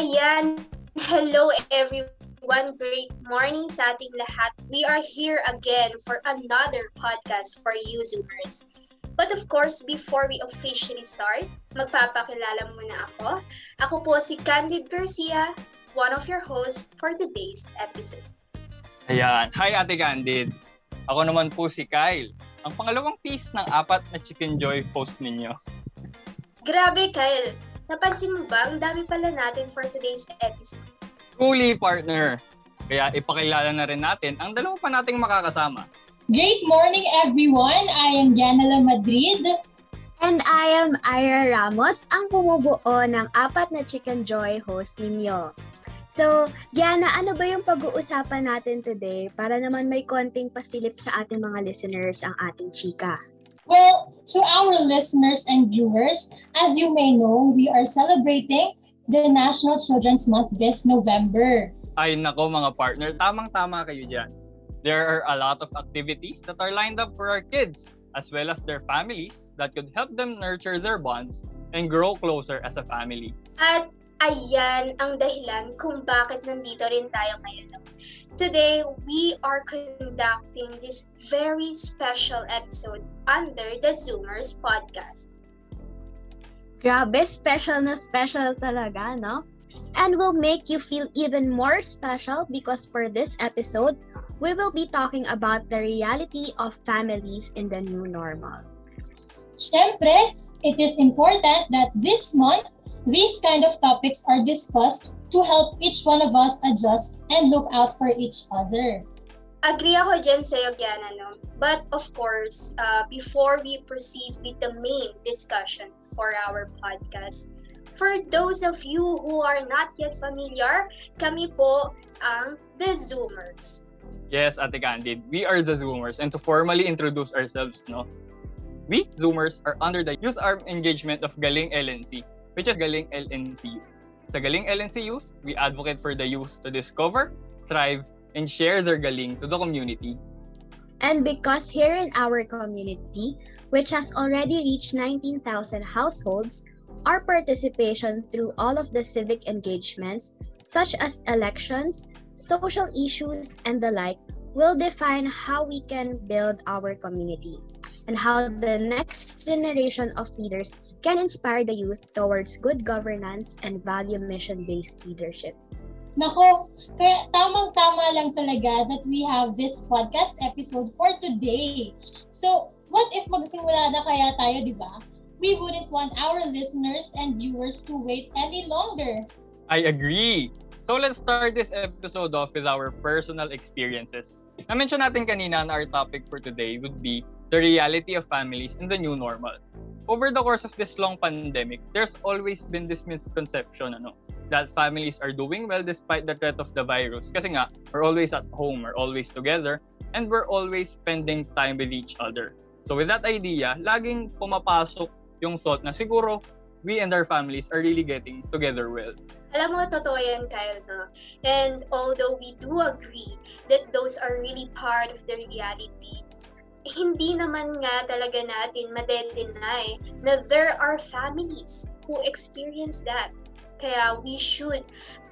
Ayan, hello everyone. Great morning sa ating lahat. We are here again for another podcast for you Zoomers. But of course, before we officially start, magpapakilala muna ako. Ako po si Candid Garcia, one of your hosts for today's episode. Ayan. Hi, Ate Candid. Ako naman po si Kyle, ang pangalawang piece ng apat na Chicken Joy post ninyo. Grabe, Kyle. Napansin mo ba, ang dami pala natin for today's episode. Truly, partner. Kaya ipakilala na rin natin ang dalawa pa nating makakasama. Great morning, everyone. I am Yanela Madrid. And I am Ira Ramos, ang bumubuo ng apat na Chicken Joy host ninyo. So, Gianna, ano ba yung pag-uusapan natin today para naman may konting pasilip sa ating mga listeners ang ating chika? Well, to our listeners and viewers, as you may know, we are celebrating the National Children's Month this November. Ay nako mga partner, tamang-tama kayo dyan. There are a lot of activities that are lined up for our kids as well as their families that could help them nurture their bonds and grow closer as a family. At ayan ang dahilan kung bakit nandito rin tayo ngayon. Today, we are conducting this very special episode under the Zoomers podcast. Grabe, special na special talaga, no? And will make you feel even more special because for this episode, we will be talking about the reality of families in the new normal. Siyempre, it is important that this month, these kind of topics are discussed to help each one of us adjust and look out for each other. Agree ako dyan sa'yo, Gianna, no? But of course, uh, before we proceed with the main discussion for our podcast, for those of you who are not yet familiar, kami po ang The Zoomers. Yes, Ate Candid, we are the Zoomers and to formally introduce ourselves, no? We, Zoomers, are under the Youth Arm Engagement of Galing LNC, which is Galing LNC Youth. Sa Galing LNC Youth, we advocate for the youth to discover, thrive, and share their galing to the community. And because here in our community, which has already reached 19,000 households, our participation through all of the civic engagements, such as elections, social issues, and the like, will define how we can build our community and how the next generation of leaders can inspire the youth towards good governance and value mission-based leadership. Nako, kaya tamang-tama lang talaga that we have this podcast episode for today. So, what if magsimula na kaya tayo, di ba? We wouldn't want our listeners and viewers to wait any longer. I agree. So let's start this episode off with our personal experiences. Na-mention natin kanina na our topic for today would be the reality of families in the new normal. Over the course of this long pandemic, there's always been this misconception ano, that families are doing well despite the threat of the virus. Kasi nga, we're always at home, we're always together, and we're always spending time with each other. So with that idea, laging pumapasok yung thought na siguro we and our families are really getting together well. Alam mo, totoo yan, Kyle, no? And although we do agree that those are really part of the reality, hindi naman nga talaga natin madedenay na there are families who experience that. Kaya we should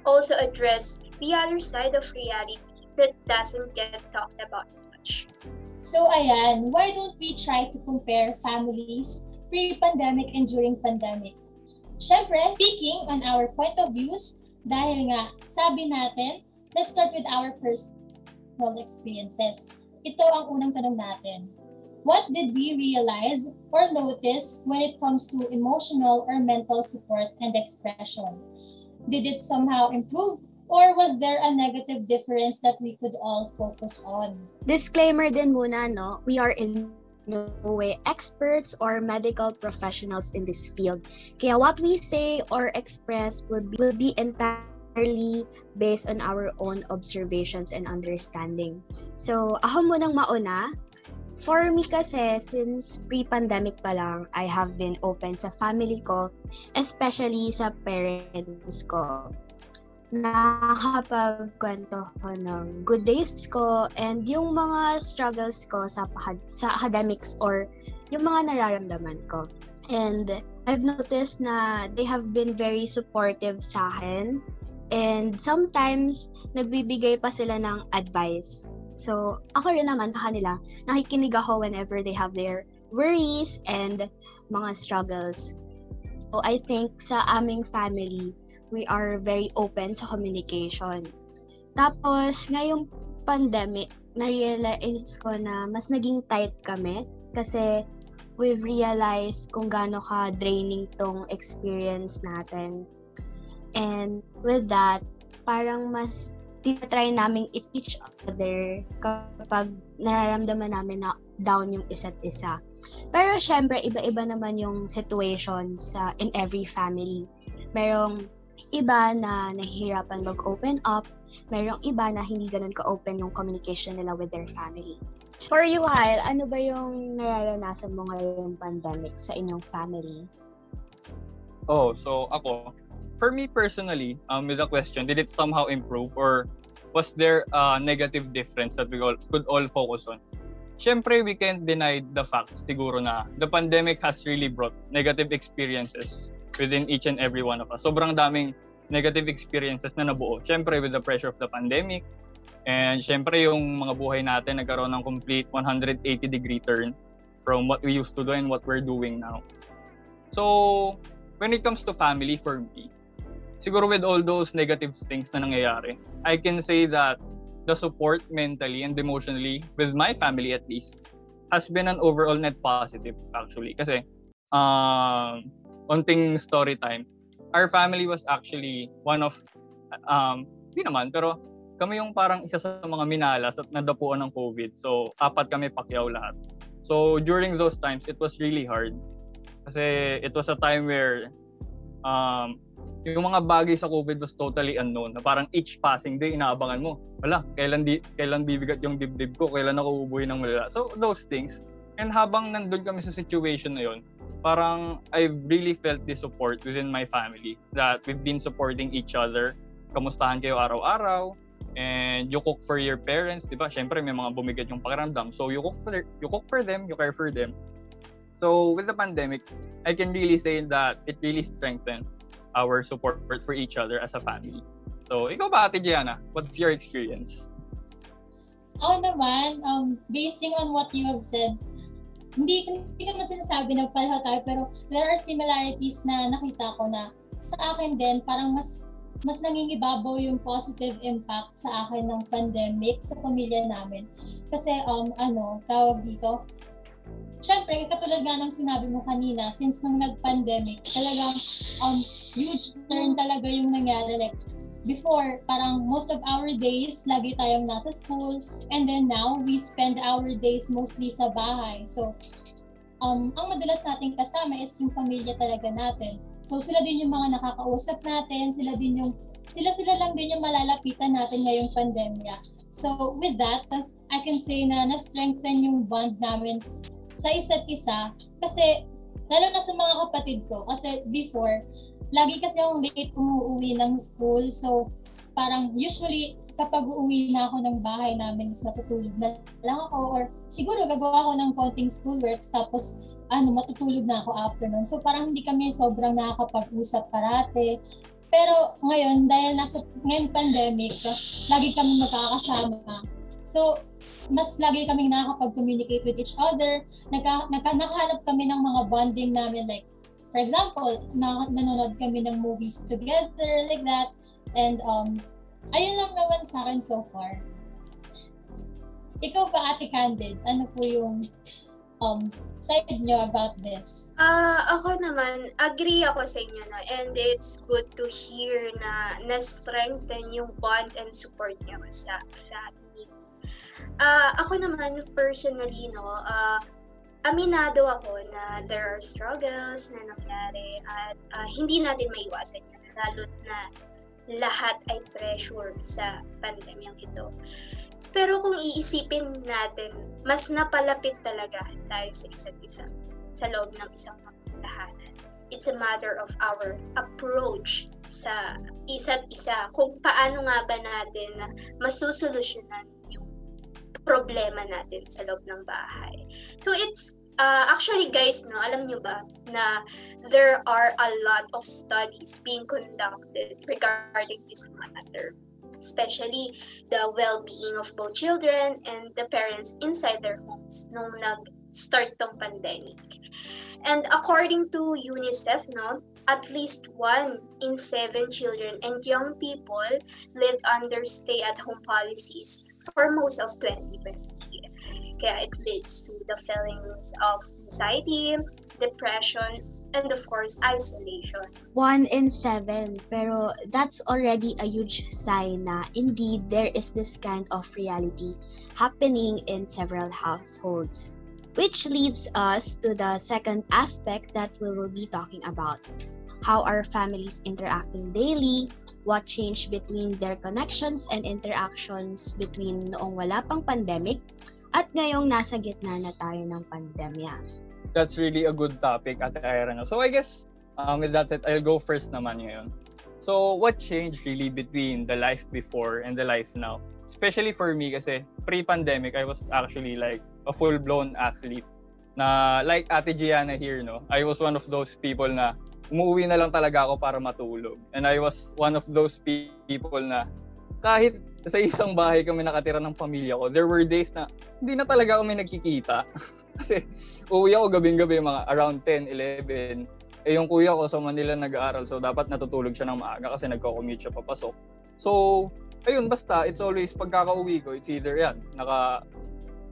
also address the other side of reality that doesn't get talked about much. So ayan, why don't we try to compare families pre-pandemic and during pandemic? Siyempre, speaking on our point of views, dahil nga sabi natin, let's start with our personal experiences. Ito ang unang tanong natin. What did we realize or notice when it comes to emotional or mental support and expression? Did it somehow improve or was there a negative difference that we could all focus on? Disclaimer din muna, no? We are in no way experts or medical professionals in this field. Kaya what we say or express will be, will be entirely based on our own observations and understanding. So, ako munang mauna. For me kasi, since pre-pandemic pa lang, I have been open sa family ko, especially sa parents ko nakakapagkwento ko ng good days ko and yung mga struggles ko sa, sa academics or yung mga nararamdaman ko. And I've noticed na they have been very supportive sa akin And sometimes, nagbibigay pa sila ng advice. So, ako rin naman sa kanila, nakikinig ako whenever they have their worries and mga struggles. So, I think sa aming family, we are very open sa communication. Tapos, ngayong pandemic, na-realize ko na mas naging tight kami kasi we've realized kung gaano ka draining tong experience natin. And with that, parang mas tinatry namin i-teach other kapag nararamdaman namin na down yung isa't isa. Pero syempre, iba-iba naman yung situation sa in every family. Merong iba na nahihirapan mag-open up, merong iba na hindi ganun ka-open yung communication nila with their family. For you, Kyle, ano ba yung nararanasan mo ngayong pandemic sa inyong family? Oh, so ako, for me personally, um, with the question, did it somehow improve or was there a negative difference that we all could all focus on? Siyempre, we can't deny the fact siguro na the pandemic has really brought negative experiences within each and every one of us. Sobrang daming negative experiences na nabuo. Siyempre, with the pressure of the pandemic, and siyempre, yung mga buhay natin nagkaroon ng complete 180 degree turn from what we used to do and what we're doing now. So, when it comes to family for me, siguro with all those negative things na nangyayari, I can say that the support mentally and emotionally with my family at least has been an overall net positive actually. Kasi, um, onting story time, our family was actually one of, um, hindi naman, pero kami yung parang isa sa mga minalas at nadapuan ng COVID. So, apat kami pakyaw lahat. So, during those times, it was really hard. Kasi it was a time where um, yung mga bagay sa COVID was totally unknown. Na parang each passing day, inaabangan mo. Wala, kailan, di, kailan bibigat yung dibdib ko, kailan ako ubuhay ng malala. So, those things. And habang nandun kami sa situation na yun, parang I really felt the support within my family that we've been supporting each other. Kamustahan kayo araw-araw, and you cook for your parents, 'di ba? Syempre may mga bumigat yung pakiramdam. So you cook for you cook for them, you care for them. So with the pandemic, I can really say that it really strengthened our support for each other as a family. So ikaw ba, Ate Gianna? What's your experience? Ako naman, um, basing on what you have said, hindi, hindi ko naman sinasabi na pareho tayo, pero there are similarities na nakita ko na sa akin din, parang mas mas nangingibabaw yung positive impact sa akin ng pandemic sa pamilya namin. Kasi, um, ano, tawag dito, Siyempre, katulad nga ng sinabi mo kanina, since nung nag-pandemic, talagang um, huge turn talaga yung nangyari. Like, before, parang most of our days, lagi tayong nasa school. And then now, we spend our days mostly sa bahay. So, um, ang madalas nating kasama is yung pamilya talaga natin. So, sila din yung mga nakakausap natin, sila din yung, sila-sila lang din yung malalapitan natin ngayong pandemya. So, with that, I can say na na-strengthen yung bond namin sa isa't isa kasi lalo na sa mga kapatid ko kasi before lagi kasi akong late umuwi ng school so parang usually kapag uuwi na ako ng bahay namin mas matutulog na lang ako or siguro gagawa ako ng konting schoolworks tapos ano matutulog na ako after nun. So parang hindi kami sobrang nakakapag-usap parate. Pero ngayon, dahil nasa ngayon pandemic, lagi kami magkakasama. So, mas lagi kaming nakakapag-communicate with each other. Nagka, nagka, nakahanap kami ng mga bonding namin like, for example, na, nanonood kami ng movies together like that. And um, ayun lang naman sa akin so far. Ikaw ba, Ate Candid? Ano po yung um, side nyo about this? Ah, ako naman, agree ako sa inyo na and it's good to hear na na-strengthen yung bond and support niyo sa family. Ah, ako naman personally no, ah aminado ako na there are struggles na nangyari at ah, hindi natin maiwasan yan lalo na lahat ay pressure sa pandemyang ito. Pero kung iisipin natin, mas napalapit talaga tayo sa isa't isa sa loob ng isang tahanan. It's a matter of our approach sa isa't isa. Kung paano nga ba natin masusolusyonan problema natin sa loob ng bahay. So it's Uh, actually guys, no, alam niyo ba na there are a lot of studies being conducted regarding this matter especially the well-being of both children and the parents inside their homes nung nag-start tong pandemic. And according to UNICEF, no, at least one in seven children and young people lived under stay-at-home policies for most of 2020. Kaya it leads to the feelings of anxiety, depression, and of course, isolation. One in seven. Pero that's already a huge sign na indeed there is this kind of reality happening in several households. Which leads us to the second aspect that we will be talking about. How are families interacting daily? What changed between their connections and interactions between noong wala pang pandemic at ngayong nasa gitna na tayo ng pandemya. That's really a good topic, Ate Ira. No? So I guess um, with that I'll go first naman ngayon. So what changed really between the life before and the life now? Especially for me kasi pre-pandemic, I was actually like a full-blown athlete. Na like Ate Gianna here, no? I was one of those people na umuwi na lang talaga ako para matulog. And I was one of those people na kahit sa isang bahay kami nakatira ng pamilya ko, there were days na hindi na talaga kami nagkikita. Kasi uwi ako gabing-gabi mga around 10, 11. Eh yung kuya ko sa Manila nag-aaral so dapat natutulog siya ng maaga kasi nagko-commute siya papasok. So, ayun basta it's always pagkaka-uwi ko, it's either yan, naka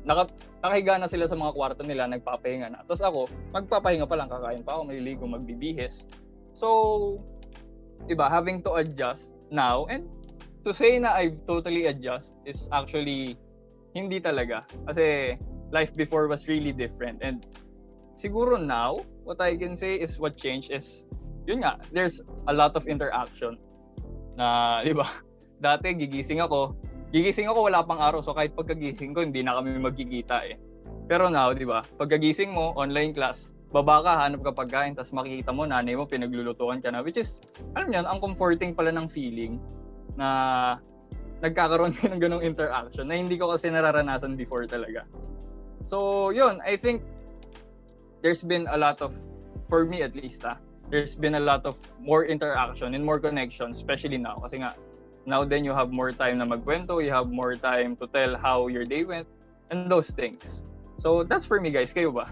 naka, nakahiga na sila sa mga kwarto nila, nagpapahinga na. Tapos ako, magpapahinga pa lang, kakain pa ako, maliligo, magbibihis. So, iba, having to adjust now and to say na I've totally adjust is actually hindi talaga. Kasi life before was really different. And siguro now, what I can say is what changed is, yun nga, there's a lot of interaction. Na, di ba, dati gigising ako, gigising ako wala pang araw, so kahit pagkagising ko, hindi na kami magkikita eh. Pero now, di ba, pagkagising mo, online class, baba ka, hanap ka pagkain, tapos makikita mo, nanay mo, pinaglulutuan ka na, which is, alam niyo, ang comforting pala ng feeling na nagkakaroon din ng ganong interaction na hindi ko kasi nararanasan before talaga. So, yun, I think there's been a lot of, for me at least, ah, there's been a lot of more interaction and more connection, especially now. Kasi nga, now then you have more time na magkwento, you have more time to tell how your day went, and those things. So, that's for me guys. Kayo ba?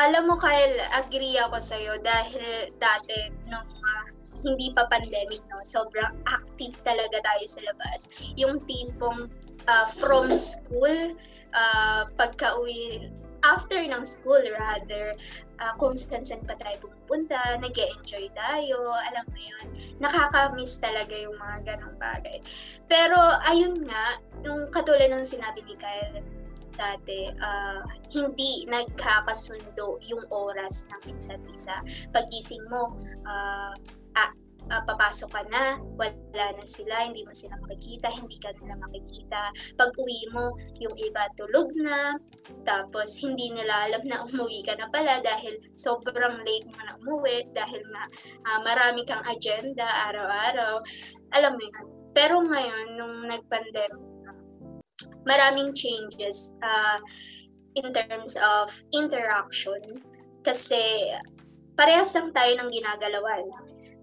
Alam mo, Kyle, agree ako sa'yo dahil dati nung uh, hindi pa pandemic, no, sobrang active talaga tayo sa labas. Yung tipong uh, from school, uh, pagka-uwi, after ng school rather, uh, kung saan saan pa tayo pupunta, nag enjoy tayo, alam mo yun, nakaka-miss talaga yung mga ganong bagay. Pero ayun nga, nung katulad ng sinabi ni Kyle, dati, uh, hindi nagkakasundo yung oras ng isa't isa. Pagising mo, uh, ah, uh, papasok ka na, wala na sila, hindi mo sila makikita, hindi ka nila makikita. Pag uwi mo, yung iba tulog na, tapos hindi nila alam na umuwi ka na pala dahil sobrang late mo na umuwi, dahil nga uh, marami kang agenda araw-araw. Alam mo yun. Pero ngayon, nung nag-pandemic, maraming changes uh, in terms of interaction kasi parehas lang tayo ng ginagalawan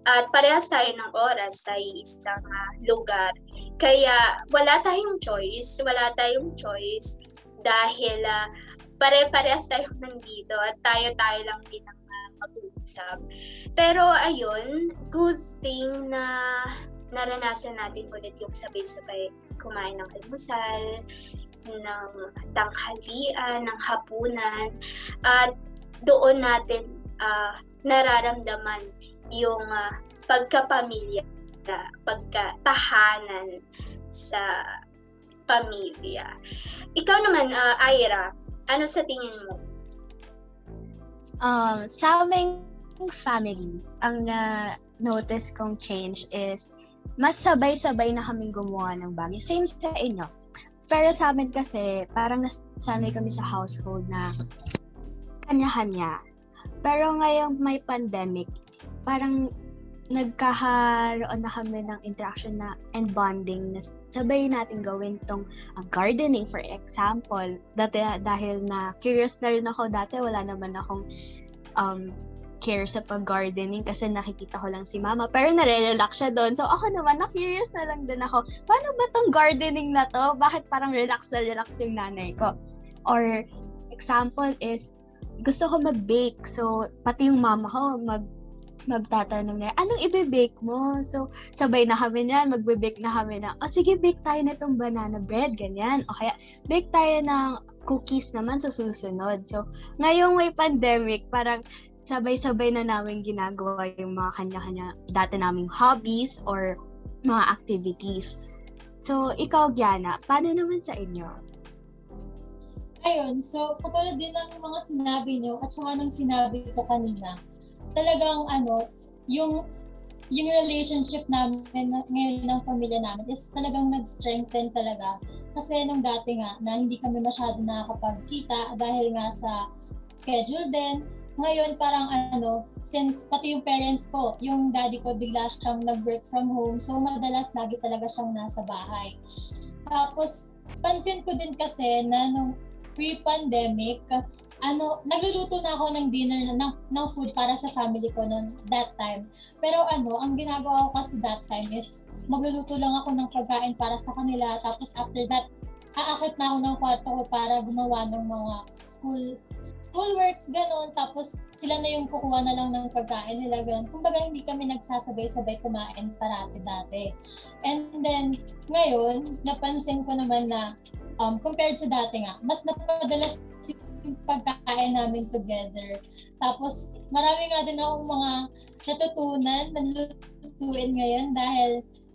at parehas tayo ng oras sa isang uh, lugar. Kaya wala tayong choice, wala tayong choice dahil uh, pare-parehas tayo nandito at tayo-tayo lang din ang uh, mag-uusap. Pero ayun, good thing na naranasan natin ulit yung sabay-sabay kumain ng almusal, ng tanghalian, ng hapunan, at doon natin uh, nararamdaman yung uh, pagkapamilya, pagkatahanan sa pamilya. Ikaw naman, uh, Ira, ano sa tingin mo? Uh, sa aming family, ang na-notice kong change is mas sabay-sabay na kaming gumawa ng bagay. Same sa inyo. Pero sa amin kasi, parang nasanay kami sa household na kanya-kanya. Pero ngayong may pandemic, parang nagkaharoon na kami ng interaction na and bonding na sabay natin gawin tong uh, gardening for example. Dati dahil na curious na rin ako dati wala naman akong um, care sa pag-gardening kasi nakikita ko lang si mama. Pero nare-relax siya doon. So ako naman, na-curious na lang din ako, paano ba tong gardening na to? Bakit parang relax na relax yung nanay ko? Or example is, gusto ko mag-bake. So pati yung mama ko, mag magtatanong na, anong ibe-bake mo? So, sabay na kami niyan, magbe-bake na kami na, oh, sige, bake tayo nitong banana bread, ganyan. O kaya, bake tayo ng cookies naman sa susunod. So, ngayong may pandemic, parang sabay-sabay na namin ginagawa yung mga kanya-kanya dati naming hobbies or mga activities. So, ikaw, Gianna, paano naman sa inyo? Ayun, so katulad din ng mga sinabi nyo at saka ng sinabi ko kanina, talagang ano, yung yung relationship namin ngayon ng pamilya namin is talagang nag-strengthen talaga. Kasi nung dati nga na hindi kami masyado nakakapagkita dahil nga sa schedule din. Ngayon parang ano, since pati yung parents ko, yung daddy ko bigla siyang nag-work from home, so madalas lagi talaga siyang nasa bahay. Tapos pansin ko din kasi na nung pre-pandemic, ano, nagluluto na ako ng dinner na, ng, ng food para sa family ko noon that time. Pero ano, ang ginagawa ko kasi that time is magluluto lang ako ng pagkain para sa kanila. Tapos after that, aakit na ako ng kwarto ko para gumawa ng mga school school works, ganon. Tapos sila na yung kukuha na lang ng pagkain nila, ganon. Kumbaga hindi kami nagsasabay-sabay kumain parati dati. And then, ngayon, napansin ko naman na um, compared sa dati nga, mas napadalas pagkain namin together. Tapos, marami nga din akong mga natutunan na lutuin ngayon dahil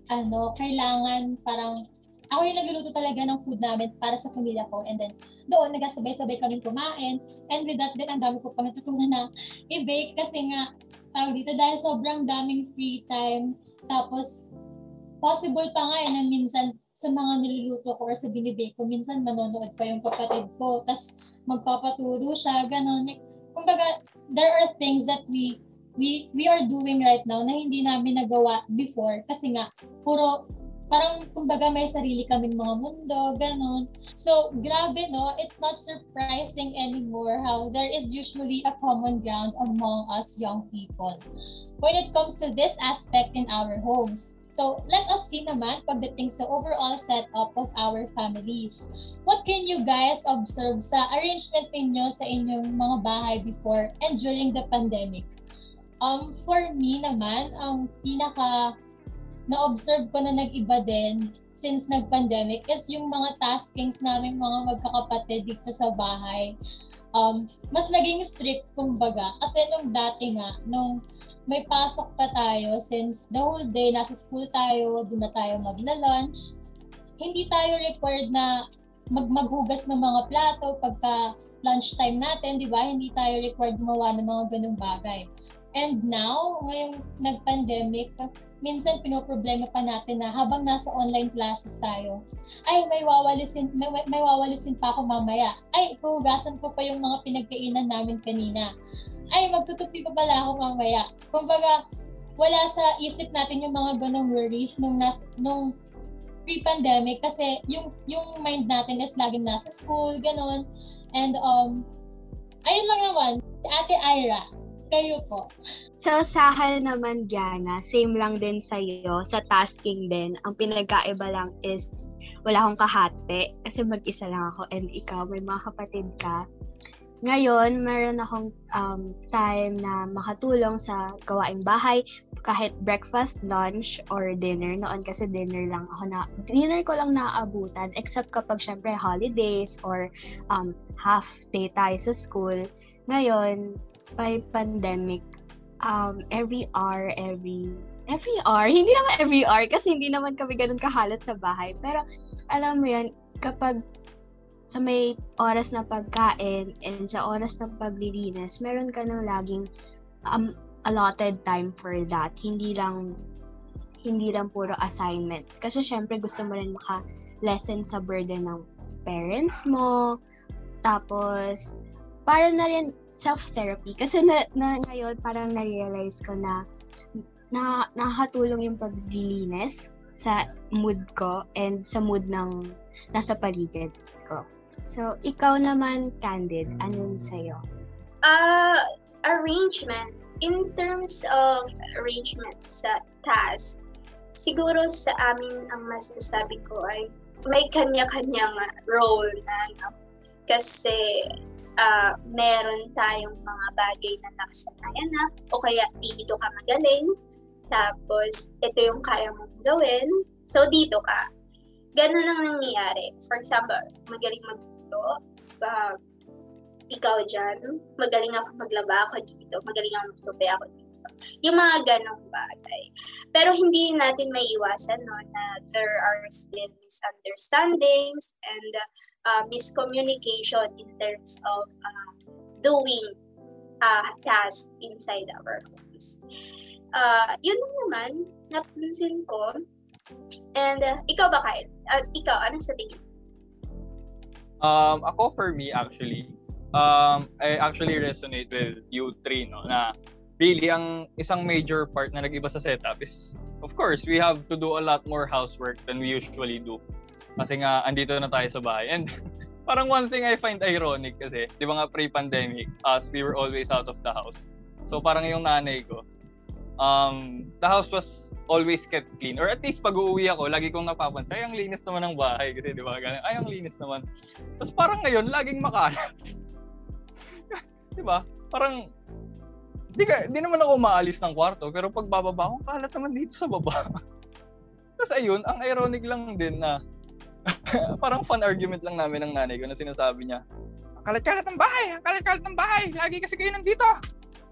ano, kailangan parang ako yung nagluluto talaga ng food namin para sa pamilya ko. And then, doon, nagasabay-sabay kami kumain. And with that, din, ang dami ko pang natutunan na i-bake kasi nga, tawag dito, dahil sobrang daming free time. Tapos, possible pa nga eh, na minsan sa mga niluluto ko or sa binibake ko, minsan manonood pa yung kapatid ko. Tapos, magpapaturo siya, ganun. Kumbaga, there are things that we we we are doing right now na hindi namin nagawa before kasi nga puro parang kumbaga may sarili kaming mga mundo, ganun. So, grabe no, it's not surprising anymore how there is usually a common ground among us young people when it comes to this aspect in our homes. So, let us see naman pagdating sa overall setup of our families. What can you guys observe sa arrangement ninyo sa inyong mga bahay before and during the pandemic? Um, for me naman, ang pinaka na-observe ko na nag-iba din since nag-pandemic is yung mga taskings namin mga magkakapatid dito sa bahay. Um, mas naging strict kumbaga. Kasi nung dati nga, nung may pasok pa tayo since the whole day nasa school tayo, doon na tayo magla-lunch. Hindi tayo required na mag maghugas ng mga plato pagka lunchtime natin, di ba? Hindi tayo required gumawa ng mga ganung bagay. And now, ngayong nag-pandemic, minsan pinoproblema pa natin na habang nasa online classes tayo, ay may wawalisin, may, may wawalisin pa ako mamaya. Ay, hugasan ko pa yung mga pinagkainan namin kanina ay, magtutupi pa pala ako mamaya. Kumbaga, wala sa isip natin yung mga ganong worries nung, nas, nung pre-pandemic kasi yung yung mind natin is laging nasa school, ganon. And um, ayun lang naman, Ate Ira, kayo po. So, Sahal naman, Diana, same lang din sa iyo sa tasking din. Ang pinagkaiba lang is wala akong kahate kasi mag-isa lang ako and ikaw, may mga kapatid ka. Ngayon, meron akong um, time na makatulong sa gawaing bahay, kahit breakfast, lunch, or dinner. Noon kasi dinner lang ako na, dinner ko lang naaabutan, except kapag syempre holidays or um, half day tayo sa school. Ngayon, by pandemic, um, every hour, every every hour, hindi naman every hour kasi hindi naman kami ganun kahalat sa bahay. Pero alam mo yan, kapag sa may oras na pagkain and sa oras ng paglilinis, meron ka nang laging um, allotted time for that. Hindi lang hindi lang puro assignments. Kasi syempre gusto mo rin maka-lessen sa burden ng parents mo. Tapos, para na rin self-therapy. Kasi na, na ngayon, parang na-realize ko na, na nakakatulong yung paglilinis sa mood ko and sa mood ng nasa paligid ko. So, ikaw naman, Candid, anong sa'yo? Uh, arrangement. In terms of arrangement sa task, siguro sa amin ang masasabi ko ay may kanya-kanyang role na no? kasi uh, meron tayong mga bagay na nakasanayan na o kaya dito ka magaling tapos ito yung kaya mong gawin. So dito ka. Ganun ang nangyayari. For example magaling magluto. Uh, ikaw dyan magaling ako maglaba ako dito. Magaling ako magtupi ako dito. Yung mga ganong bagay. Pero hindi natin may iwasan no, na there are still misunderstandings and uh, miscommunication in terms of uh, doing uh, tasks inside our homes. Uh, yun lang naman, napansin ko. And uh, ikaw ba, Kyle? Uh, ikaw, ano sa tingin? Um, ako for me, actually, um, I actually resonate with you three, no, na really, ang isang major part na nag-iba sa setup is, of course, we have to do a lot more housework than we usually do. Kasi nga, andito na tayo sa bahay. And parang one thing I find ironic kasi, di ba nga pre-pandemic, us, we were always out of the house. So parang yung nanay ko, um, the house was always kept clean. Or at least pag uuwi ako, lagi kong napapansin, ay, ang linis naman ng bahay. Kasi di ba, ganun, ay, ang linis naman. Tapos parang ngayon, laging makalat. di ba? Parang, di, ka, di naman ako umaalis ng kwarto, pero pag bababa ako, kalat naman dito sa baba. Tapos ayun, ang ironic lang din na parang fun argument lang namin ng nanay ko na sinasabi niya, kalat-kalat ng bahay, kalat-kalat ng bahay, lagi kasi kayo nandito.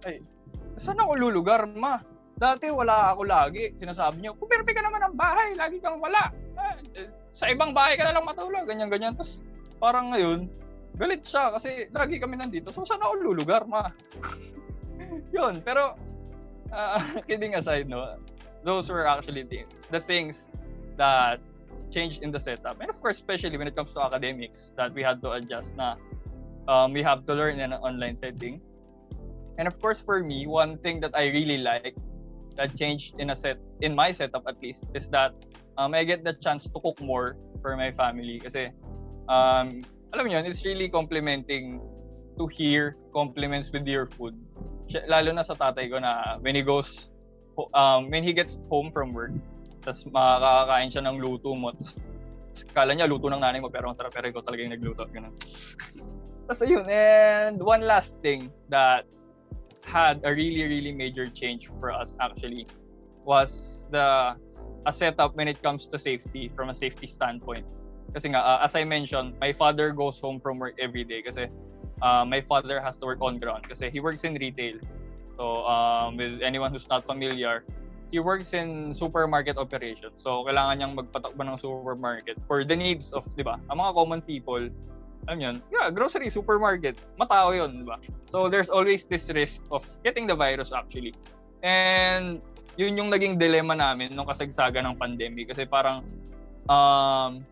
Ay, saan ako lulugar, ma? Dati wala ako lagi. Sinasabi niyo, pumirpi ka naman ng bahay, lagi kang wala. Eh, sa ibang bahay ka na lang matulog, ganyan-ganyan. Tapos parang ngayon, galit siya kasi lagi kami nandito. So saan ako lulugar, ma? yun, pero uh, kidding aside, no, those were actually the, the things that changed in the setup. And of course, especially when it comes to academics, that we had to adjust na um, we have to learn in an online setting. And of course, for me, one thing that I really like that changed in a set in my setup at least is that um, I get the chance to cook more for my family kasi um, alam niyo, it's really complimenting to hear compliments with your food lalo na sa tatay ko na when he goes, um, when he gets home from work, tapos makakakain siya ng luto mo, tapos kala niya luto ng nanay mo pero ang sarap pero ikaw talaga yung nagluto. Ganun. tapos ayun, and one last thing that had a really, really major change for us actually was the a setup when it comes to safety from a safety standpoint. Kasi nga, uh, as I mentioned, my father goes home from work every day kasi uh, my father has to work on ground kasi he works in retail. So, um, with anyone who's not familiar, he works in supermarket operations. So, kailangan niyang magpatakbo ng supermarket for the needs of, di ba, ang mga common people, alam yun, yeah, grocery, supermarket, matao yun, di ba? So, there's always this risk of getting the virus actually. And, yun yung naging dilemma namin nung kasagsaga ng pandemic kasi parang um,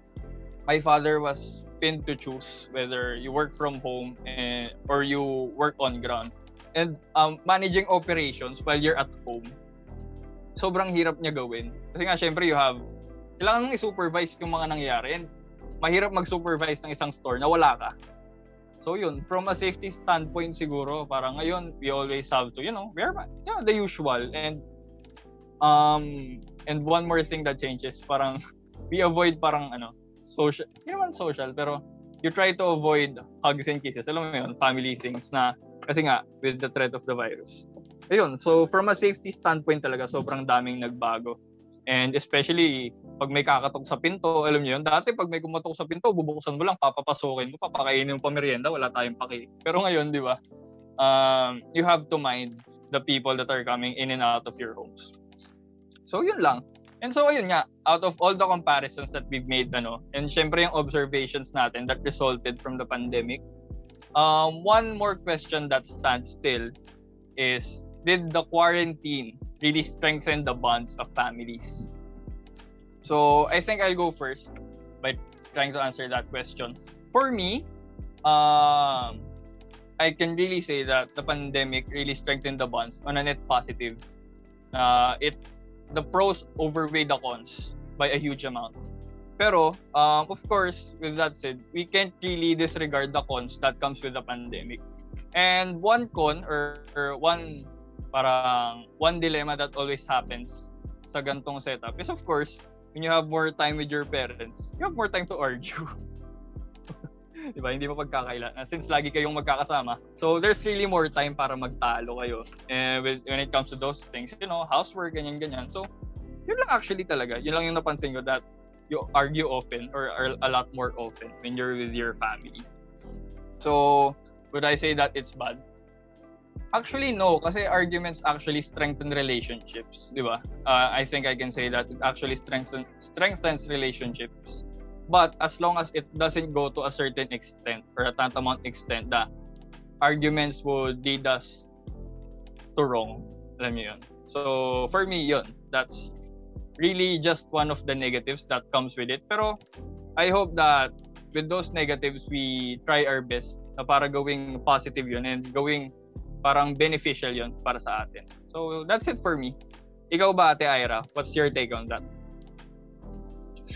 my father was pinned to choose whether you work from home and, or you work on ground. And um, managing operations while you're at home, sobrang hirap niya gawin. Kasi nga, syempre, you have, kailangan mong i-supervise yung mga nangyayari. And mahirap mag-supervise ng isang store na wala ka. So yun, from a safety standpoint siguro, parang ngayon, we always have to, you know, wear know, the usual. And um and one more thing that changes, parang we avoid parang ano, social, hindi naman social, pero you try to avoid hugs and kisses. Alam mo yun, family things na, kasi nga, with the threat of the virus. Ayun, so from a safety standpoint talaga, sobrang daming nagbago. And especially, pag may kakatok sa pinto, alam niyo yun, dati pag may kumatok sa pinto, bubuksan mo lang, papapasukin mo, papakainin mo pa merienda, wala tayong paki. Pero ngayon, di ba, um, you have to mind the people that are coming in and out of your homes. So yun lang. And so ayun nga, out of all the comparisons that we've made ano, and syempre yung observations natin that resulted from the pandemic, um, one more question that stands still is did the quarantine really strengthen the bonds of families? So I think I'll go first by trying to answer that question. For me, um, I can really say that the pandemic really strengthened the bonds on a net positive. Uh, it the pros overweigh the cons by a huge amount. Pero, um, of course, with that said, we can't really disregard the cons that comes with the pandemic. And one con or, or one parang one dilemma that always happens sa gantong setup is of course, when you have more time with your parents, you have more time to argue. di ba? Hindi mo pagkakailan. Since lagi kayong magkakasama. So, there's really more time para magtalo kayo. And with, when it comes to those things, you know, housework, ganyan-ganyan. So, yun lang actually talaga. Yun lang yung napansin ko that you argue often or a lot more often when you're with your family. So, would I say that it's bad? Actually, no. Kasi arguments actually strengthen relationships, di ba? Uh, I think I can say that it actually strengthen, strengthens relationships. But as long as it doesn't go to a certain extent or a tantamount extent that arguments would lead us to wrong. Alam mo yun? So, for me, yun. That's really just one of the negatives that comes with it. Pero I hope that with those negatives, we try our best na para gawing positive yun and gawing parang beneficial yun para sa atin. So that's it for me. Ikaw ba, Ate Ira? What's your take on that?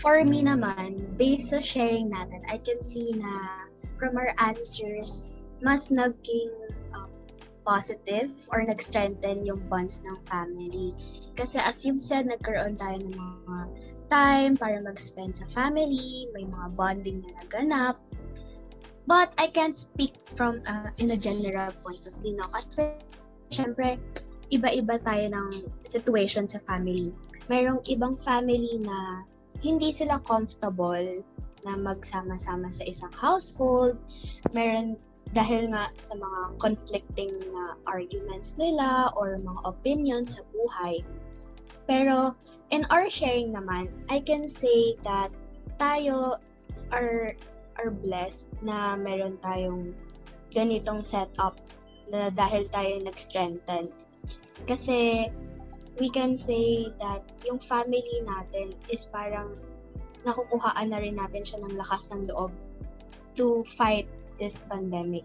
For me naman, based sa sharing natin, I can see na from our answers, mas naging uh, positive or nag-strengthen yung bonds ng family. Kasi as you've said, nagkaroon tayo ng mga time para mag-spend sa family, may mga bonding na naganap. But I can't speak from uh, in a general point of view, no? Kasi, syempre, iba-iba tayo ng situation sa family. Merong ibang family na hindi sila comfortable na magsama-sama sa isang household. Meron dahil nga sa mga conflicting na arguments nila or mga opinions sa buhay. Pero in our sharing naman, I can say that tayo are are blessed na meron tayong ganitong setup na dahil tayo nag-strengthen. Kasi we can say that yung family natin is parang nakukuhaan na rin natin siya ng lakas ng loob to fight this pandemic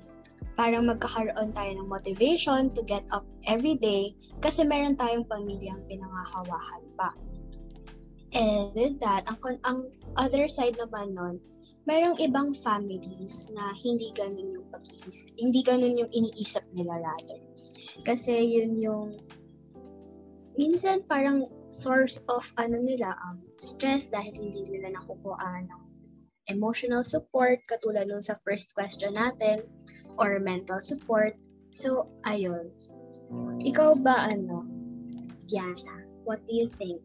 para magkakaroon tayo ng motivation to get up every day kasi meron tayong pamilyang pinangahawahan pa. And with that, ang, ang other side naman nun, merong ibang families na hindi ganun yung pag-iisip, hindi ganun yung iniisip nila rather. Kasi yun yung minsan parang source of ano nila um, stress dahil hindi nila nakukuha ng emotional support katulad nung sa first question natin or mental support. So, ayun. Ikaw ba, ano, Diana, what do you think?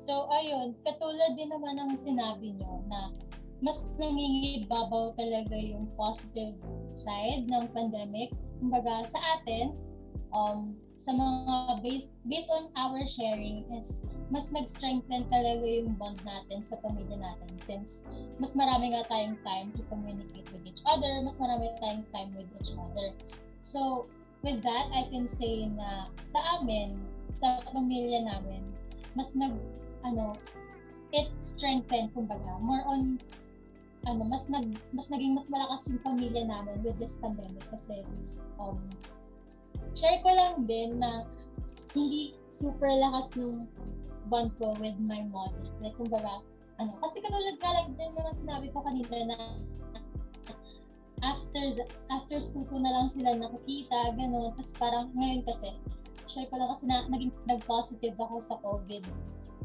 So, ayun, katulad din naman ng sinabi nyo na mas nangingibabaw talaga yung positive side ng pandemic. Kumbaga, sa atin, um, sa mga based, based on our sharing is mas nag-strengthen talaga yung bond natin sa pamilya natin since mas marami nga tayong time to communicate with each other, mas marami tayong time with each other. So, with that, I can say na sa amin, sa pamilya namin, mas nag, ano, it strengthened, kumbaga, more on, ano, mas nag, mas naging mas malakas yung pamilya namin with this pandemic kasi, um, share ko lang din na hindi super lakas nung bond ko with my mother. Like, kumbaga, ano, kasi katulad nga lang din na sinabi ko kanina na after the, after school ko na lang sila nakikita, gano'n. Tapos parang ngayon kasi, share ko lang kasi na, naging nag-positive ako sa COVID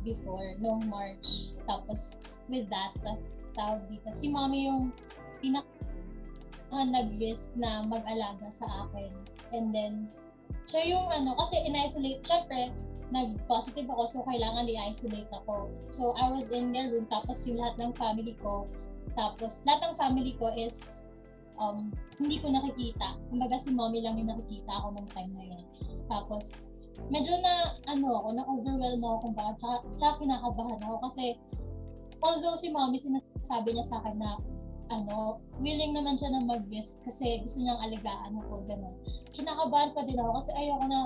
before, noong March. Tapos, with that, tawag dito, si mommy yung pinaka nag-risk na mag-alaga sa akin And then, siya yung ano, kasi in-isolate, syempre, nag-positive ako, so kailangan i-isolate ako. So, I was in their room, tapos yung lahat ng family ko, tapos lahat ng family ko is um, hindi ko nakikita. Kumbaga si mommy lang yung nakikita ako nung time na yun. Tapos, medyo na, ano ako, na-overwhelm ako kung tsaka, tsaka kinakabahan ako kasi although si mommy sinasabi niya sa akin na ano, willing naman siya na mag-risk kasi gusto niyang alagaan ako, gano'n. Kinakabahan pa din ako kasi ayoko na,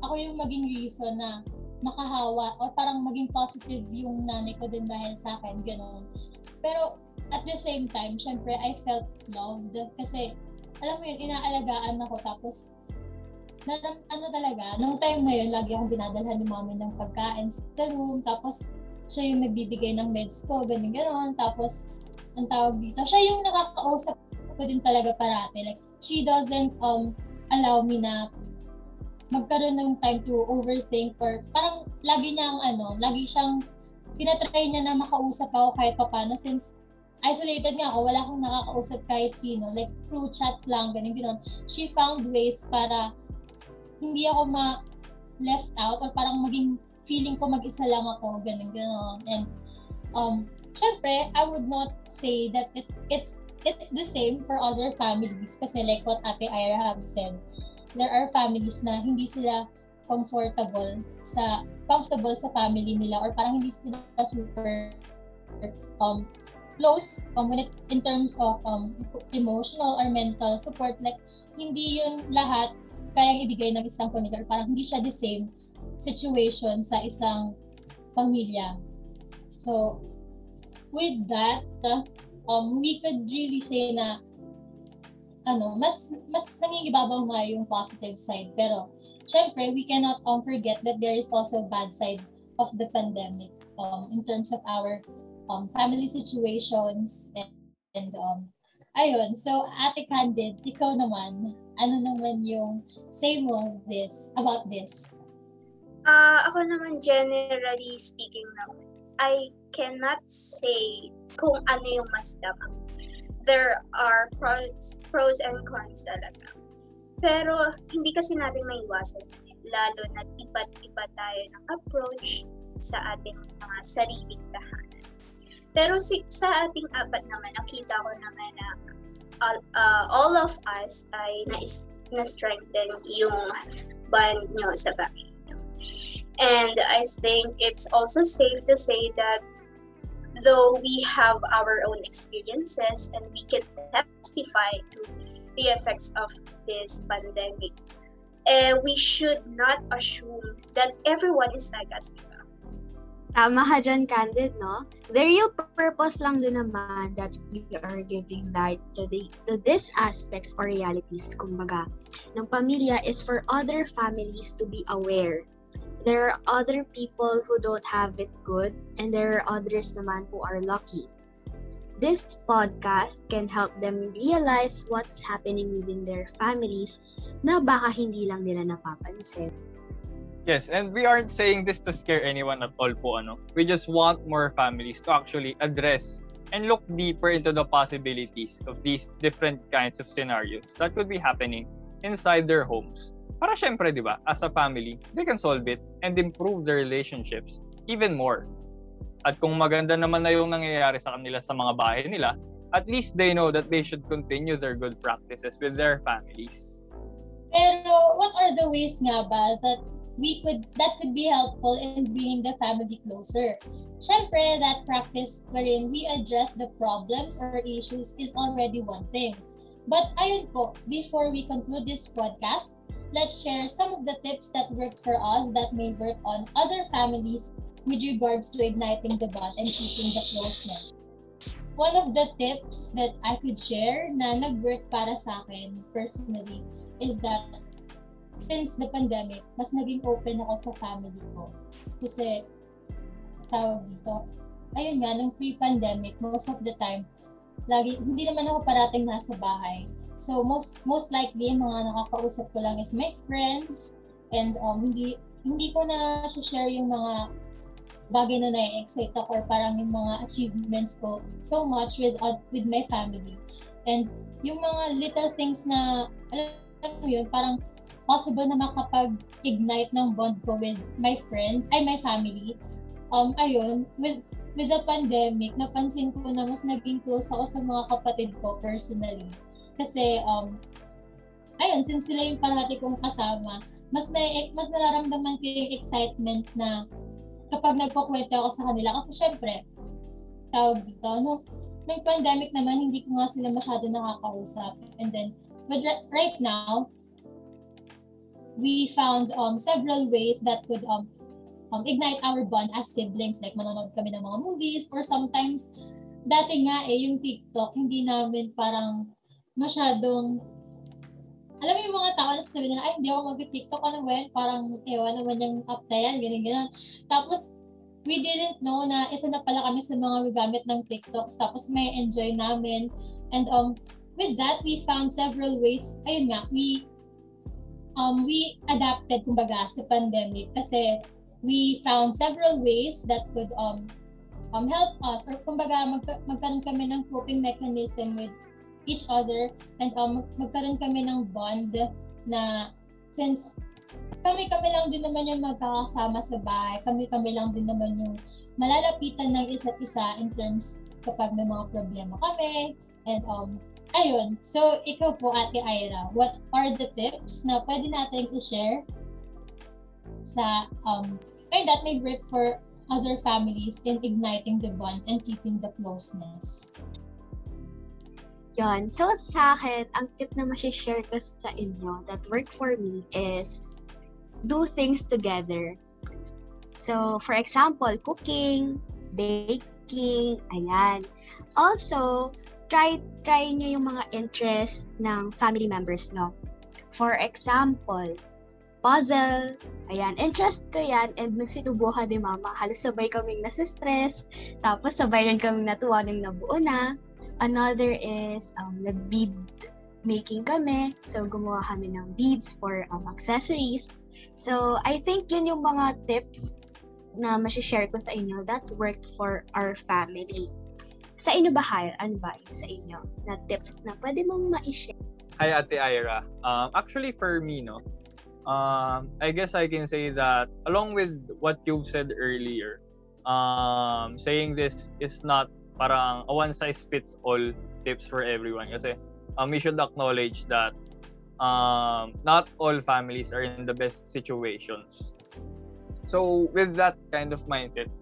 ako yung maging reason na makahawa or parang maging positive yung nanay ko din dahil sa akin, gano'n. Pero at the same time, syempre, I felt loved kasi, alam mo yun, inaalagaan ako tapos, na, ano talaga, nung time na yun, lagi akong dinadalhan ni mami ng pagkain sa room, tapos siya yung nagbibigay ng meds ko, ganun ganon. Tapos, ang tawag dito, siya yung nakakausap ko din talaga parati. Like, she doesn't um allow me na magkaroon ng time to overthink or parang lagi niyang ano, lagi siyang pinatry niya na makausap ako kahit pa paano since isolated nga ako, wala akong nakakausap kahit sino. Like, through chat lang, ganun, ganun. She found ways para hindi ako ma left out or parang maging feeling ko mag-isa lang ako, ganun, ganun. And, um, syempre, I would not say that it's, it's, it's the same for other families kasi like what Ate Ira have said, there are families na hindi sila comfortable sa comfortable sa family nila or parang hindi sila super um close um, when it, in terms of um, emotional or mental support like hindi yun lahat kayang ibigay ng isang community parang hindi siya the same situation sa isang pamilya. So, with that, um, we could really say na ano, mas mas nangingibabaw nga yung positive side. Pero, syempre, we cannot um, forget that there is also a bad side of the pandemic um, in terms of our um, family situations and, and um, ayun. So, Ate Candid, ikaw naman, ano naman yung say mo this, about this? Uh, ako naman, generally speaking naman, I cannot say kung ano yung mas tama. There are pros, pros and cons talaga. Pero hindi kasi natin maiwasan. Lalo na iba't iba tayo ng approach sa ating mga sariling tahanan. Pero si, sa ating apat naman, nakita ko naman na all, uh, all of us ay na-strengthen yung bond nyo sa bahay. And I think it's also safe to say that though we have our own experiences and we can testify to the effects of this pandemic, uh, we should not assume that everyone is like us. Tama ka dyan, Candid, no? The real purpose lang din naman that we are giving light to, the, to these aspects or realities, kumbaga, ng pamilya is for other families to be aware there are other people who don't have it good, and there are others naman who are lucky. This podcast can help them realize what's happening within their families na baka hindi lang nila napapansin. Yes, and we aren't saying this to scare anyone at all po, ano. We just want more families to actually address and look deeper into the possibilities of these different kinds of scenarios that could be happening inside their homes para syempre, di ba, as a family, they can solve it and improve their relationships even more. At kung maganda naman na yung nangyayari sa kanila sa mga bahay nila, at least they know that they should continue their good practices with their families. Pero what are the ways nga ba that we could that could be helpful in bringing the family closer? Syempre, that practice wherein we address the problems or issues is already one thing. But ayun po, before we conclude this podcast, let's share some of the tips that worked for us that may work on other families with regards to igniting the bond and keeping the closeness. One of the tips that I could share na nag-work para sa akin personally is that since the pandemic, mas naging open ako sa family ko. Kasi, tawag dito, ayun nga, nung pre-pandemic, most of the time, lagi, hindi naman ako parating nasa bahay. So most most likely mga nakakausap ko lang is my friends and um hindi hindi ko na share yung mga bagay na na-excite ako or parang yung mga achievements ko so much with uh, with my family. And yung mga little things na alam mo yun, parang possible na makapag-ignite ng bond ko with my friend, ay my family. Um, ayun, with with the pandemic, napansin ko na mas naging close ako sa mga kapatid ko personally. Kasi, um, ayun, since sila yung parati kong kasama, mas na mas nararamdaman ko yung excitement na kapag nagkukwento ako sa kanila. Kasi syempre, tawag dito, nung, nung pandemic naman, hindi ko nga sila masyado nakakausap. And then, but right now, we found um, several ways that could um, um, ignite our bond as siblings. Like, manonood kami ng mga movies or sometimes, dati nga eh, yung TikTok, hindi namin parang masyadong alam mo yung mga tao na sasabihin nila, ay, hindi ako mag-tiktok, ano ba yan? Parang, ewan naman yung app na yan, ganyan, ganyan. Tapos, we didn't know na isa na pala kami sa mga gagamit ng TikToks tapos may enjoy namin. And um, with that, we found several ways, ayun nga, we um, we adapted kumbaga sa pandemic kasi we found several ways that could um, um, help us or kumbaga mag magkaroon kami ng coping mechanism with each other and um, magkaroon kami ng bond na since kami-kami lang din naman yung magkakasama sa bahay, kami-kami lang din naman yung malalapitan ng isa't isa in terms kapag may mga problema kami. And um, ayun, so ikaw po Ate Ira, what are the tips na pwede natin i-share sa um, and that may work for other families in igniting the bond and keeping the closeness? Yon. So, sa akin, ang tip na share ko sa inyo that work for me is do things together. So, for example, cooking, baking, ayan. Also, try try niyo yung mga interest ng family members, no? For example, puzzle, ayan, interest ko yan, and nung sinubukan ni mama, halos sabay kaming nasa-stress, tapos sabay rin kaming natuwa nung nabuo na. Another is um, nag-bead making kami. So, gumawa kami ng beads for um, accessories. So, I think yun yung mga tips na share ko sa inyo that worked for our family. Sa inyo ba, Hal? Ano ba sa inyo na tips na pwede mong ma-share? Hi, Ate Ira. Um, actually, for me, no, um, I guess I can say that along with what you've said earlier, um, saying this is not parang a one size fits all tips for everyone kasi um, we should acknowledge that um, not all families are in the best situations. So with that kind of mindset,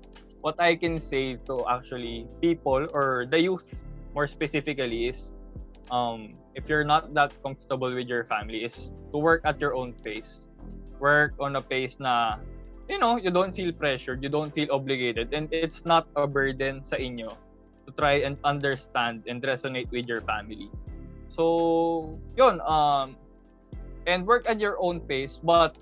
what I can say to actually people or the youth more specifically is um, if you're not that comfortable with your family is to work at your own pace. Work on a pace na you know, you don't feel pressured, you don't feel obligated, and it's not a burden sa inyo try and understand and resonate with your family. So, yun, um, and work at your own pace, but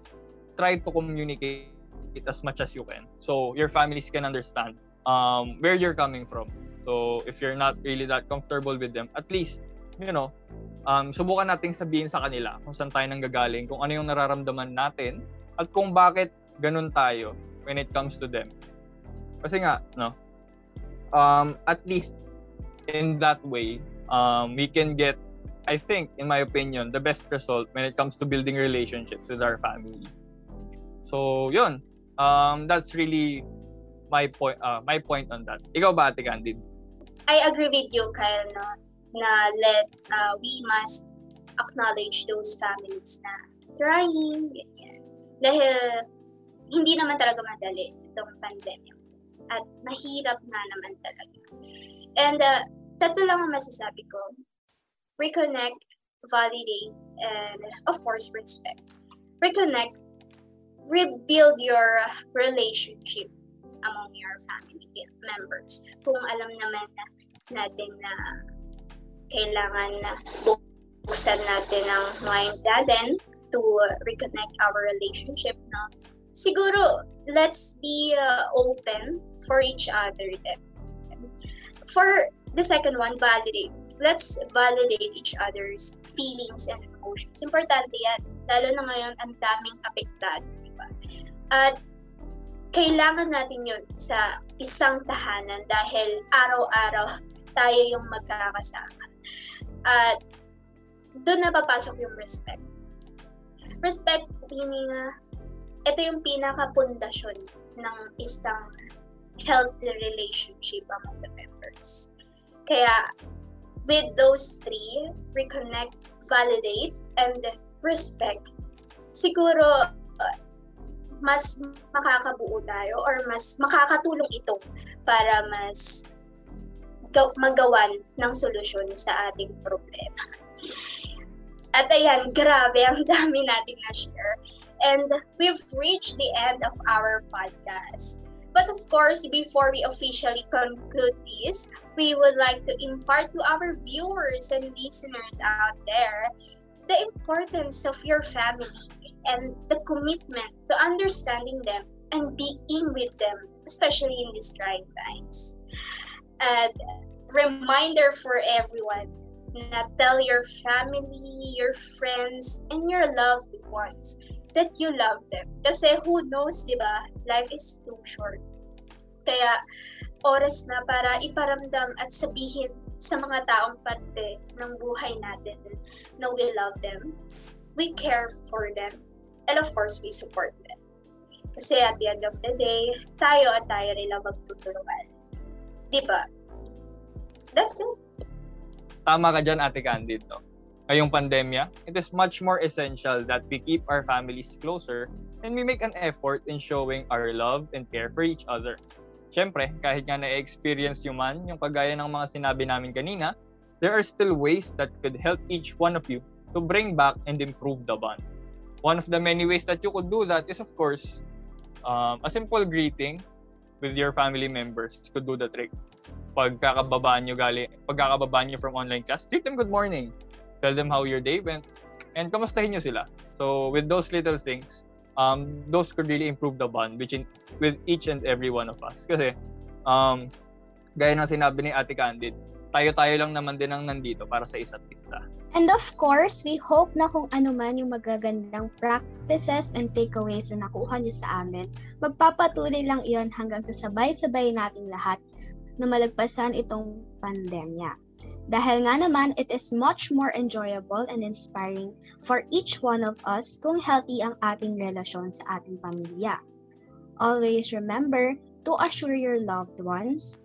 try to communicate it as much as you can. So, your families can understand um, where you're coming from. So, if you're not really that comfortable with them, at least, you know, um, subukan nating sabihin sa kanila kung saan tayo nanggagaling, kung ano yung nararamdaman natin, at kung bakit ganun tayo when it comes to them. Kasi nga, no, um, at least in that way, um, we can get, I think, in my opinion, the best result when it comes to building relationships with our family. So, yun. Um, that's really my point uh, my point on that. Ikaw ba, Ate Candid? I agree with you, Kyle, no? na let, uh, we must acknowledge those families na trying, ganyan. Dahil hindi naman talaga madali itong pandemic at mahirap nga naman talaga. And uh, tatlo lang ang masasabi ko. Reconnect, validate, and of course, respect. Reconnect, rebuild your relationship among your family members. Kung alam naman na, natin na kailangan na buksan natin ang mind natin to reconnect our relationship, no? Siguro, let's be uh, open for each other then. For the second one, validate. Let's validate each other's feelings and emotions. Importante yan. Lalo na ngayon, ang daming apektado. Diba? At kailangan natin yun sa isang tahanan dahil araw-araw tayo yung magkakasama. At doon na papasok yung respect. Respect meaning uh, ito yung pinaka-pundasyon ng isang healthy relationship among the members. Kaya, with those three, reconnect, validate, and respect, siguro mas makakabuo tayo or mas makakatulong ito para mas magawan ng solusyon sa ating problema. At ayan, grabe, ang dami nating na-share. And we've reached the end of our podcast. But of course, before we officially conclude this, we would like to impart to our viewers and listeners out there the importance of your family and the commitment to understanding them and being with them, especially in these trying times. And reminder for everyone na tell your family, your friends, and your loved ones that you love them. Kasi who knows, di ba? Life is too short. Kaya, oras na para iparamdam at sabihin sa mga taong parte ng buhay natin na we love them, we care for them, and of course, we support them. Kasi at the end of the day, tayo at tayo rin lang magtutulungan. Di ba? That's it. Tama ka dyan, Ate Candid. No? Ngayong pandemya, it is much more essential that we keep our families closer and we make an effort in showing our love and care for each other. Siyempre, kahit nga na-experience nyo man yung kagaya ng mga sinabi namin kanina, there are still ways that could help each one of you to bring back and improve the bond. One of the many ways that you could do that is, of course, um, a simple greeting with your family members could do the trick pagkakababaan nyo galing, pagkakababaan nyo from online class, treat them good morning. Tell them how your day went. And kamustahin nyo sila. So with those little things, um, those could really improve the bond between, with each and every one of us. Kasi, um, gaya ng sinabi ni Ate Candid, tayo-tayo lang naman din ang nandito para sa isa't isa. And of course, we hope na kung ano man yung magagandang practices and takeaways na nakuha nyo sa amin, magpapatuloy lang iyon hanggang sa sabay-sabay nating lahat na malagpasan itong pandemya. Dahil nga naman, it is much more enjoyable and inspiring for each one of us kung healthy ang ating relasyon sa ating pamilya. Always remember to assure your loved ones,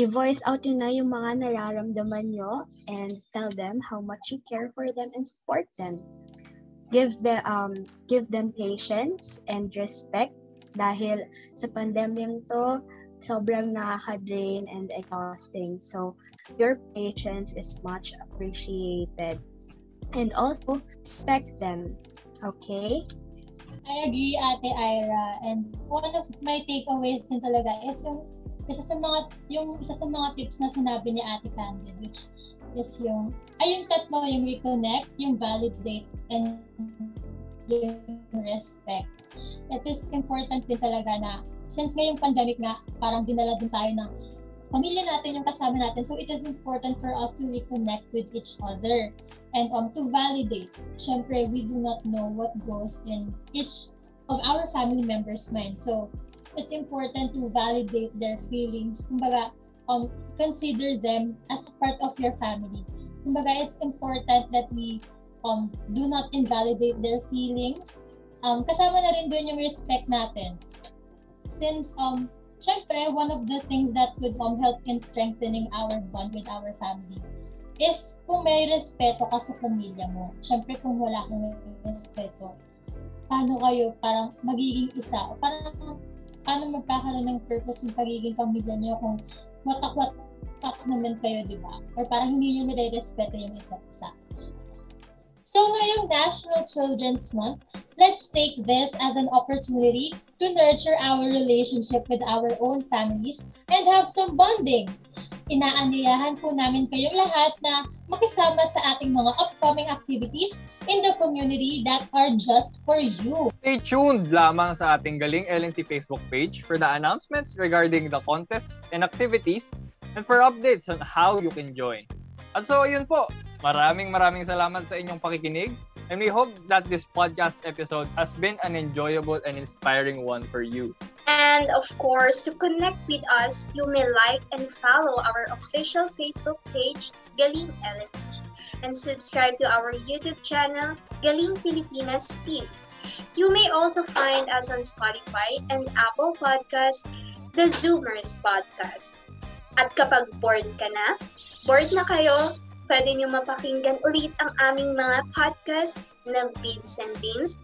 i-voice out yun na yung mga nararamdaman nyo and tell them how much you care for them and support them. Give, the, um, give them patience and respect dahil sa pandemyang to, sobrang nakaka-drain and exhausting. So, your patience is much appreciated. And also, respect them. Okay? I agree, Ate Ira. And one of my takeaways din talaga is yung isa sa mga yung isa sa mga tips na sinabi ni Ate Candid which is yung ay yung tatlo yung reconnect, yung validate and yung respect. It is important din talaga na since ngayong pandemic nga parang dinala din tayo ng pamilya natin yung kasama natin so it is important for us to reconnect with each other and um to validate. Syempre, we do not know what goes in each of our family members' mind. So, it's important to validate their feelings. Kumbaga, um, consider them as part of your family. Kumbaga, it's important that we um, do not invalidate their feelings. Um, kasama na rin doon yung respect natin. Since, um, syempre, one of the things that could um, help in strengthening our bond with our family is kung may respeto ka sa pamilya mo. Syempre, kung wala kang respeto, paano kayo parang magiging isa o parang paano magkakaroon ng purpose yung pagiging pamilya niyo kung watak-watak naman kayo, di ba? Or parang hindi nyo nire-respeto yung isa't isa. So ngayong National Children's Month, let's take this as an opportunity to nurture our relationship with our own families and have some bonding. Inaanyayahan po namin kayong lahat na makisama sa ating mga upcoming activities in the community that are just for you. Stay tuned lamang sa ating Galing LNC Facebook page for the announcements regarding the contests and activities and for updates on how you can join. At so ayun po, maraming maraming salamat sa inyong pakikinig and we hope that this podcast episode has been an enjoyable and inspiring one for you. And of course, to connect with us, you may like and follow our official Facebook page, Galing LNC, and subscribe to our YouTube channel, Galing Pilipinas Team. You may also find us on Spotify and Apple Podcasts, the Zoomers Podcast. At kapag bored ka na, bored na kayo, pwede nyo mapakinggan ulit ang aming mga podcast na Vids and Beans,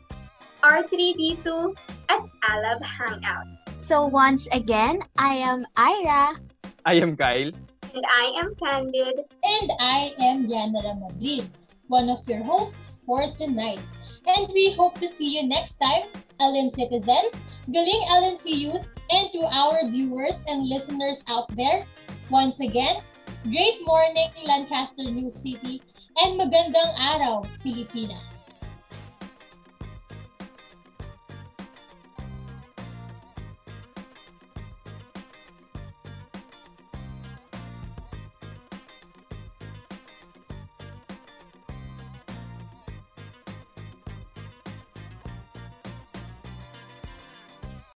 R3D2, at Alab Hangout. So once again, I am Ira. I am Kyle. And I am Candid. And I am Yanara Madrid, one of your hosts for tonight. And we hope to see you next time, LN citizens, Galing LNC youth, and to our viewers and listeners out there. Once again, great morning Lancaster New City and magandang araw, Pilipinas!